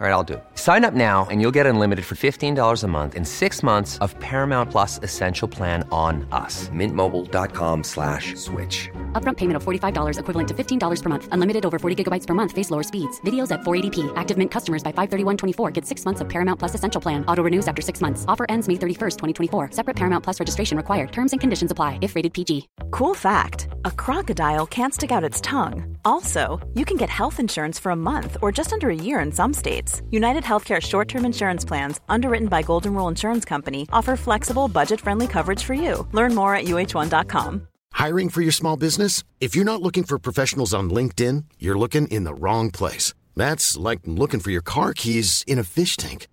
All right, I'll do it. Sign up now and you'll get unlimited for $15 a month in six months of Paramount Plus Essential Plan on us. Mintmobile.com slash switch. Upfront payment of $45 equivalent to $15 per month. Unlimited over 40 gigabytes per month. Face lower speeds. Videos at 480p. Active Mint customers by 531.24 get six months of Paramount Plus Essential Plan. Auto renews after six months. Offer ends May 31st, 2024. Separate Paramount Plus registration required. Terms and conditions apply if rated PG. Cool fact a crocodile can't stick out its tongue. Also, you can get health insurance for a month or just under a year in some states. United Healthcare short term insurance plans, underwritten by Golden Rule Insurance Company, offer flexible, budget friendly coverage for you. Learn more at uh1.com. Hiring for your small business? If you're not looking for professionals on LinkedIn, you're looking in the wrong place. That's like looking for your car keys in a fish tank.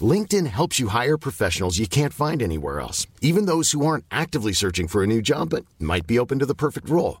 LinkedIn helps you hire professionals you can't find anywhere else, even those who aren't actively searching for a new job but might be open to the perfect role.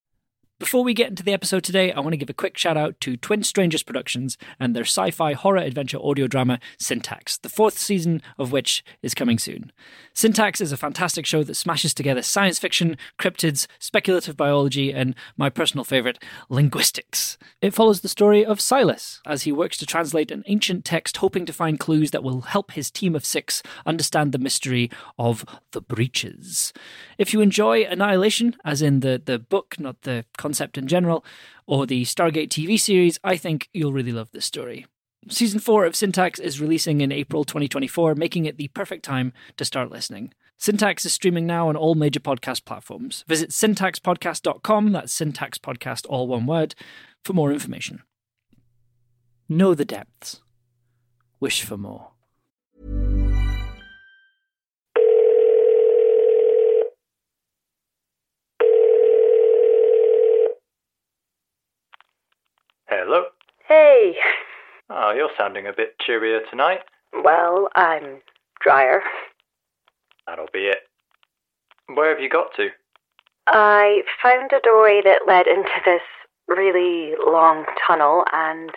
Before we get into the episode today, I want to give a quick shout out to Twin Strangers Productions and their sci fi horror adventure audio drama Syntax, the fourth season of which is coming soon. Syntax is a fantastic show that smashes together science fiction, cryptids, speculative biology, and my personal favourite, linguistics. It follows the story of Silas as he works to translate an ancient text, hoping to find clues that will help his team of six understand the mystery of the breaches. If you enjoy Annihilation, as in the, the book, not the concept in general, or the Stargate TV series, I think you'll really love this story. Season 4 of Syntax is releasing in April 2024, making it the perfect time to start listening. Syntax is streaming now on all major podcast platforms. Visit syntaxpodcast.com, that's Syntax Podcast, all one word, for more information. Know the depths. Wish for more. Hello. Hey. Oh, you're sounding a bit cheerier tonight. Well, I'm drier. That'll be it. Where have you got to? I found a doorway that led into this really long tunnel, and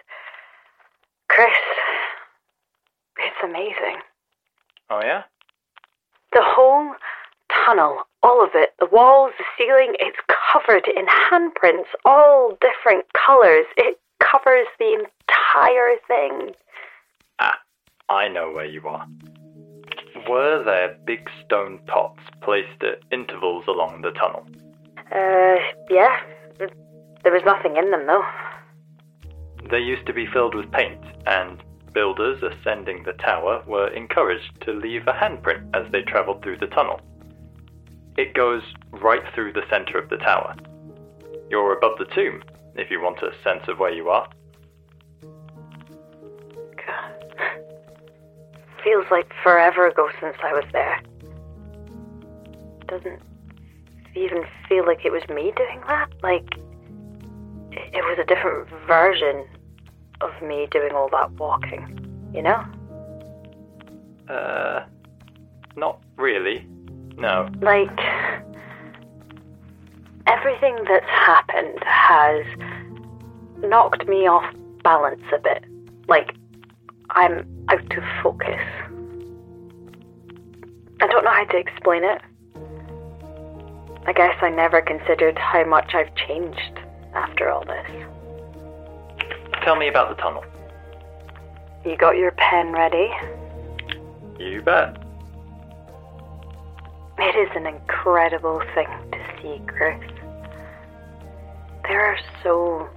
Chris, it's amazing. Oh, yeah? The whole tunnel, all of it, the walls, the ceiling, it's covered in handprints, all different colours. It covers the entire thing. Ah, I know where you are. Were there big stone pots placed at intervals along the tunnel? Uh, yeah. There was nothing in them, though. They used to be filled with paint, and builders ascending the tower were encouraged to leave a handprint as they travelled through the tunnel. It goes right through the centre of the tower. You're above the tomb, if you want a sense of where you are. God. Feels like forever ago since I was there. Doesn't even feel like it was me doing that. Like, it was a different version of me doing all that walking, you know? Uh, not really. No. Like, everything that's happened has knocked me off balance a bit. Like, I'm out of focus. I don't know how to explain it. I guess I never considered how much I've changed after all this. Tell me about the tunnel. You got your pen ready? You bet. It is an incredible thing to see, Chris. There are so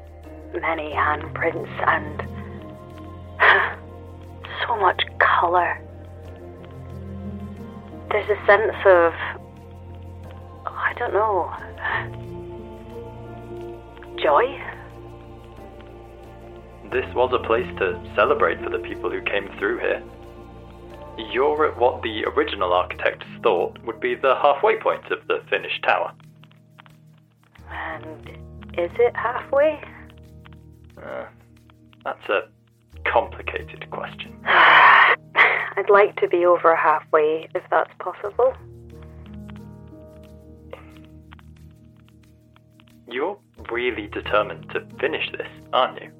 many handprints and so much colour. There's a sense of. I don't know. Joy? This was a place to celebrate for the people who came through here. You're at what the original architects thought would be the halfway point of the finished tower. And is it halfway? Uh, that's a complicated question. I'd like to be over halfway if that's possible. You're really determined to finish this, aren't you?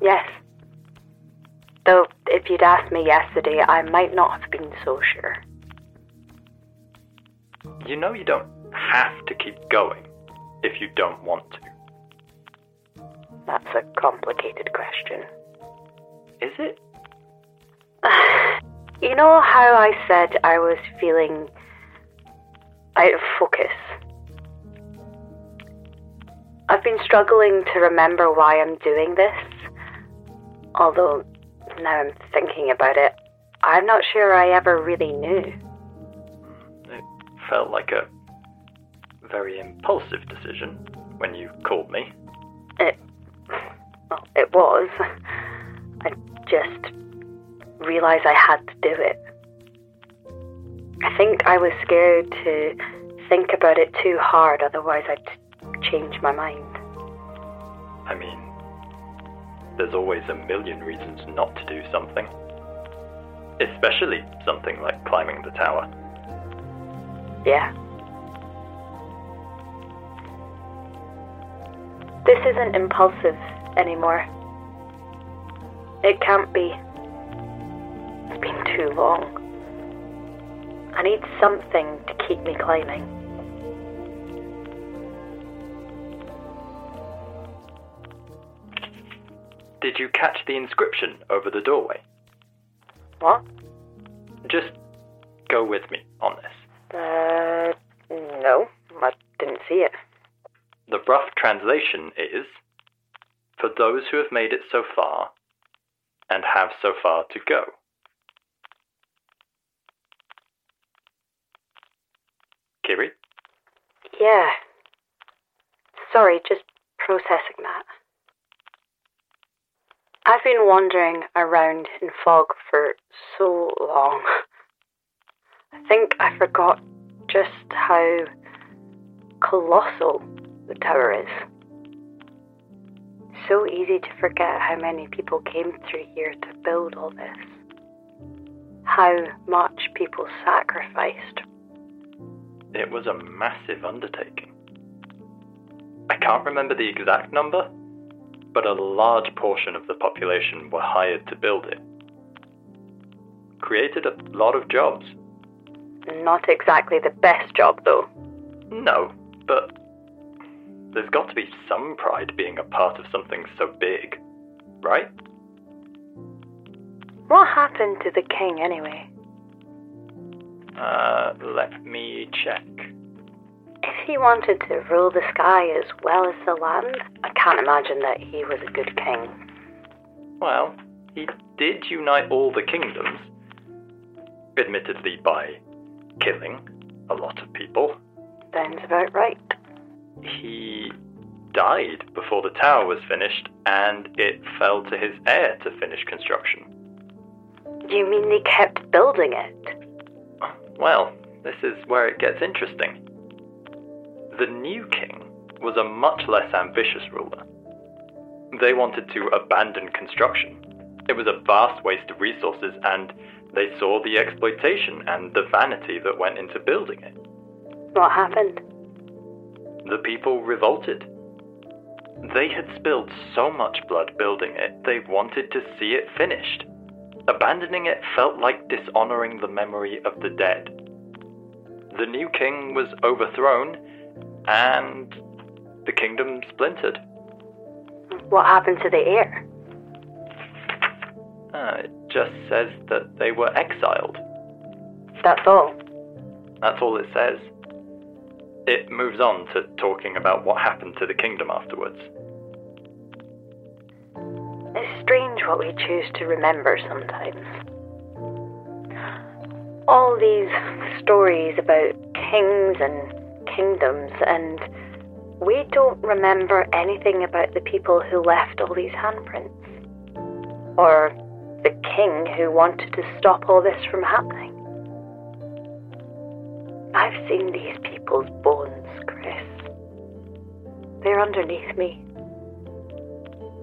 Yes. Though, if you'd asked me yesterday, I might not have been so sure. You know you don't have to keep going if you don't want to. That's a complicated question. Is it? You know how I said I was feeling out of focus? I've been struggling to remember why I'm doing this. Although, now I'm thinking about it, I'm not sure I ever really knew. It felt like a very impulsive decision when you called me. It. Was. I just realised I had to do it. I think I was scared to think about it too hard, otherwise, I'd change my mind. I mean, there's always a million reasons not to do something. Especially something like climbing the tower. Yeah. This isn't impulsive anymore. It can't be. It's been too long. I need something to keep me climbing. Did you catch the inscription over the doorway? What? Just go with me on this. Uh, no, I didn't see it. The rough translation is For those who have made it so far and have so far to go. Kiri? Yeah. Sorry, just processing that. I've been wandering around in fog for so long. I think I forgot just how colossal the tower is. So easy to forget how many people came through here to build all this. How much people sacrificed. It was a massive undertaking. I can't remember the exact number, but a large portion of the population were hired to build it. Created a lot of jobs. Not exactly the best job, though. No, but there's got to be some pride being a part of something so big, right? What happened to the king, anyway? Uh, let me check. If he wanted to rule the sky as well as the land, I can't imagine that he was a good king. Well, he did unite all the kingdoms, admittedly by killing a lot of people. Sounds about right. He died before the tower was finished, and it fell to his heir to finish construction. You mean they kept building it? Well, this is where it gets interesting. The new king was a much less ambitious ruler. They wanted to abandon construction. It was a vast waste of resources, and they saw the exploitation and the vanity that went into building it. What happened? The people revolted. They had spilled so much blood building it, they wanted to see it finished. Abandoning it felt like dishonoring the memory of the dead. The new king was overthrown, and the kingdom splintered. What happened to the heir? Uh, it just says that they were exiled. That's all. That's all it says. It moves on to talking about what happened to the kingdom afterwards. It's strange what we choose to remember sometimes. All these stories about kings and kingdoms, and we don't remember anything about the people who left all these handprints. Or the king who wanted to stop all this from happening. I've seen these people's bones, Chris. They're underneath me.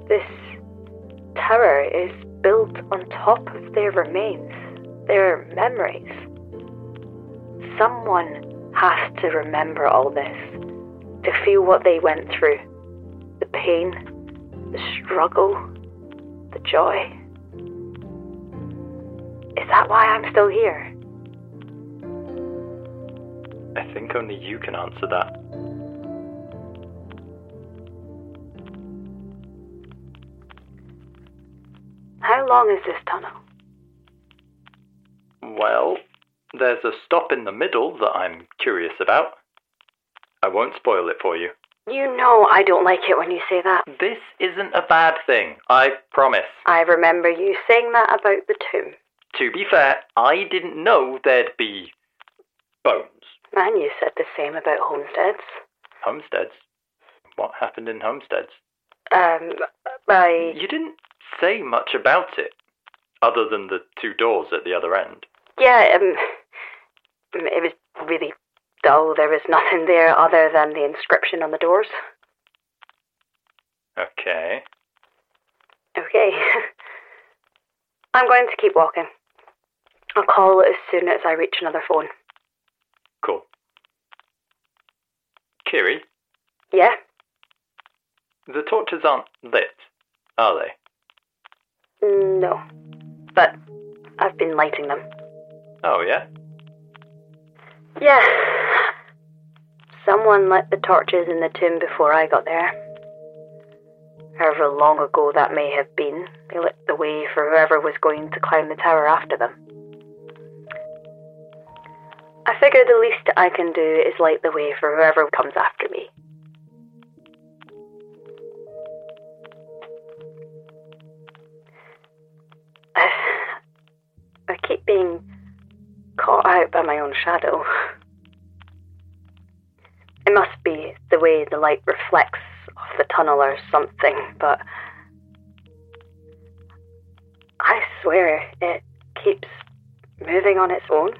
This tower is built on top of their remains, their memories. Someone has to remember all this, to feel what they went through the pain, the struggle, the joy. Is that why I'm still here? I think only you can answer that. How long is this tunnel? Well, there's a stop in the middle that I'm curious about. I won't spoil it for you. You know I don't like it when you say that. This isn't a bad thing, I promise. I remember you saying that about the tomb. To be fair, I didn't know there'd be bones. And you said the same about homesteads. Homesteads? What happened in homesteads? Um, I. You didn't say much about it, other than the two doors at the other end. Yeah, um, it was really dull. There was nothing there other than the inscription on the doors. Okay. Okay. I'm going to keep walking. I'll call as soon as I reach another phone. Cool. Kiri, Yeah? the torches aren't lit, are they? No. But I've been lighting them. Oh, yeah? Yeah. Someone lit the torches in the tomb before I got there. However long ago that may have been, they lit the way for whoever was going to climb the tower after them. I figure the least I can do is light the way for whoever comes after me. I keep being caught out by my own shadow. It must be the way the light reflects off the tunnel or something, but I swear it keeps moving on its own.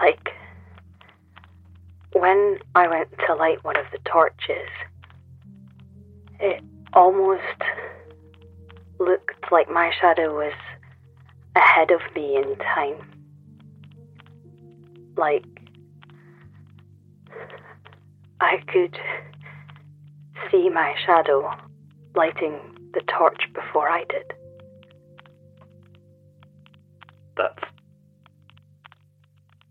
Like when I went to light one of the torches, it almost looked like my shadow was ahead of me in time. Like I could see my shadow lighting the torch before I did. That's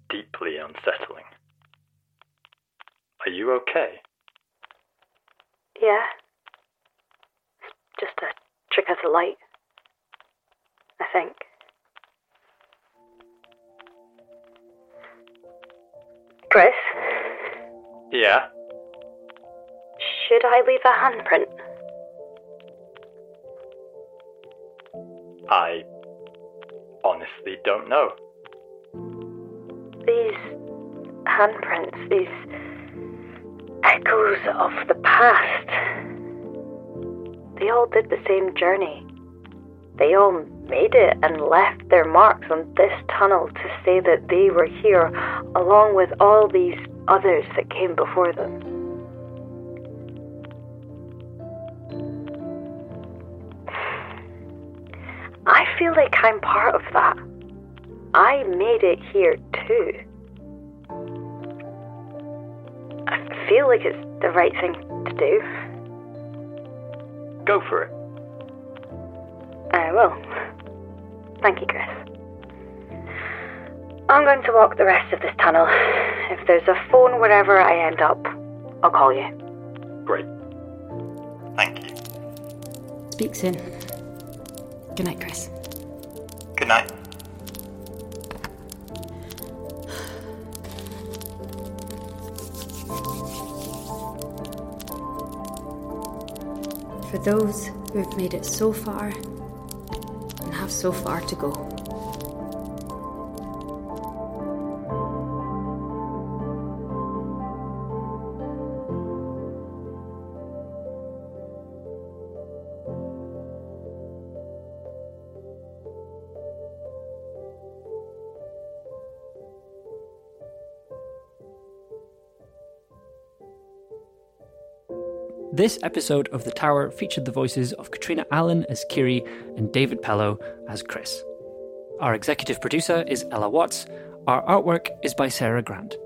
deeply unsettling. Are you okay? Yeah. Just a trick of the light. I think. Chris, Yeah. should I leave a handprint? I honestly don't know. Handprints, these echoes of the past, they all did the same journey. They all made it and left their marks on this tunnel to say that they were here along with all these others that came before them. I feel like I'm part of that. I made it here too. Feel like it's the right thing to do. Go for it. Uh, I will. Thank you, Chris. I'm going to walk the rest of this tunnel. If there's a phone wherever I end up, I'll call you. Great. Thank you. Speak soon. Good night, Chris. Good night. For those who have made it so far and have so far to go. This episode of The Tower featured the voices of Katrina Allen as Kiri and David Pellow as Chris. Our executive producer is Ella Watts. Our artwork is by Sarah Grant.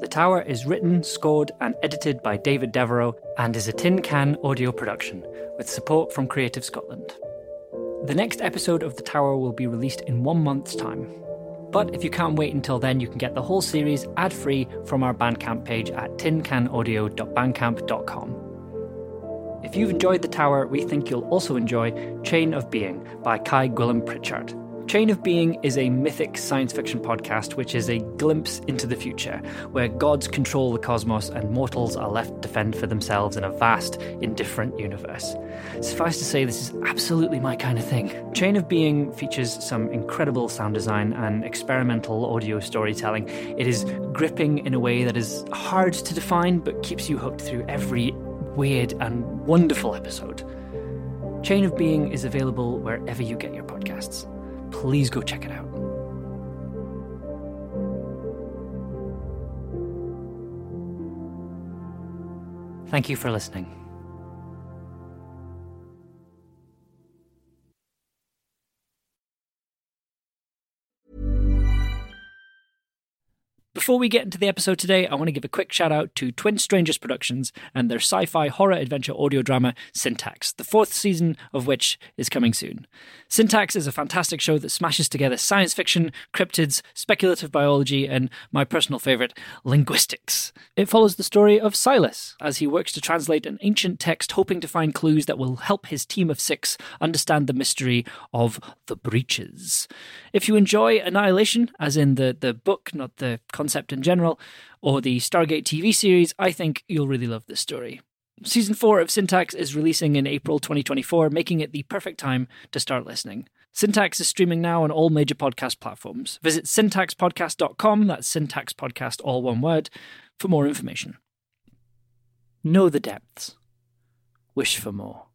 The Tower is written, scored, and edited by David Devereux and is a tin can audio production with support from Creative Scotland. The next episode of The Tower will be released in one month's time. But if you can't wait until then, you can get the whole series ad free from our Bandcamp page at tincanaudio.bandcamp.com. If you've enjoyed The Tower, we think you'll also enjoy Chain of Being by Kai Gwilym Pritchard. Chain of Being is a mythic science fiction podcast which is a glimpse into the future, where gods control the cosmos and mortals are left to fend for themselves in a vast, indifferent universe. Suffice to say, this is absolutely my kind of thing. Chain of Being features some incredible sound design and experimental audio storytelling. It is gripping in a way that is hard to define but keeps you hooked through every weird and wonderful episode. Chain of Being is available wherever you get your podcasts please go check it out. Thank you for listening. Before we get into the episode today, I want to give a quick shout out to Twin Strangers Productions and their sci fi horror adventure audio drama, Syntax, the fourth season of which is coming soon. Syntax is a fantastic show that smashes together science fiction, cryptids, speculative biology, and my personal favourite, linguistics. It follows the story of Silas as he works to translate an ancient text, hoping to find clues that will help his team of six understand the mystery of the breaches. If you enjoy Annihilation, as in the, the book, not the concept in general, or the Stargate TV series, I think you'll really love this story. Season 4 of Syntax is releasing in April 2024, making it the perfect time to start listening. Syntax is streaming now on all major podcast platforms. Visit syntaxpodcast.com, that's Syntax Podcast, all one word, for more information. Know the depths. Wish for more.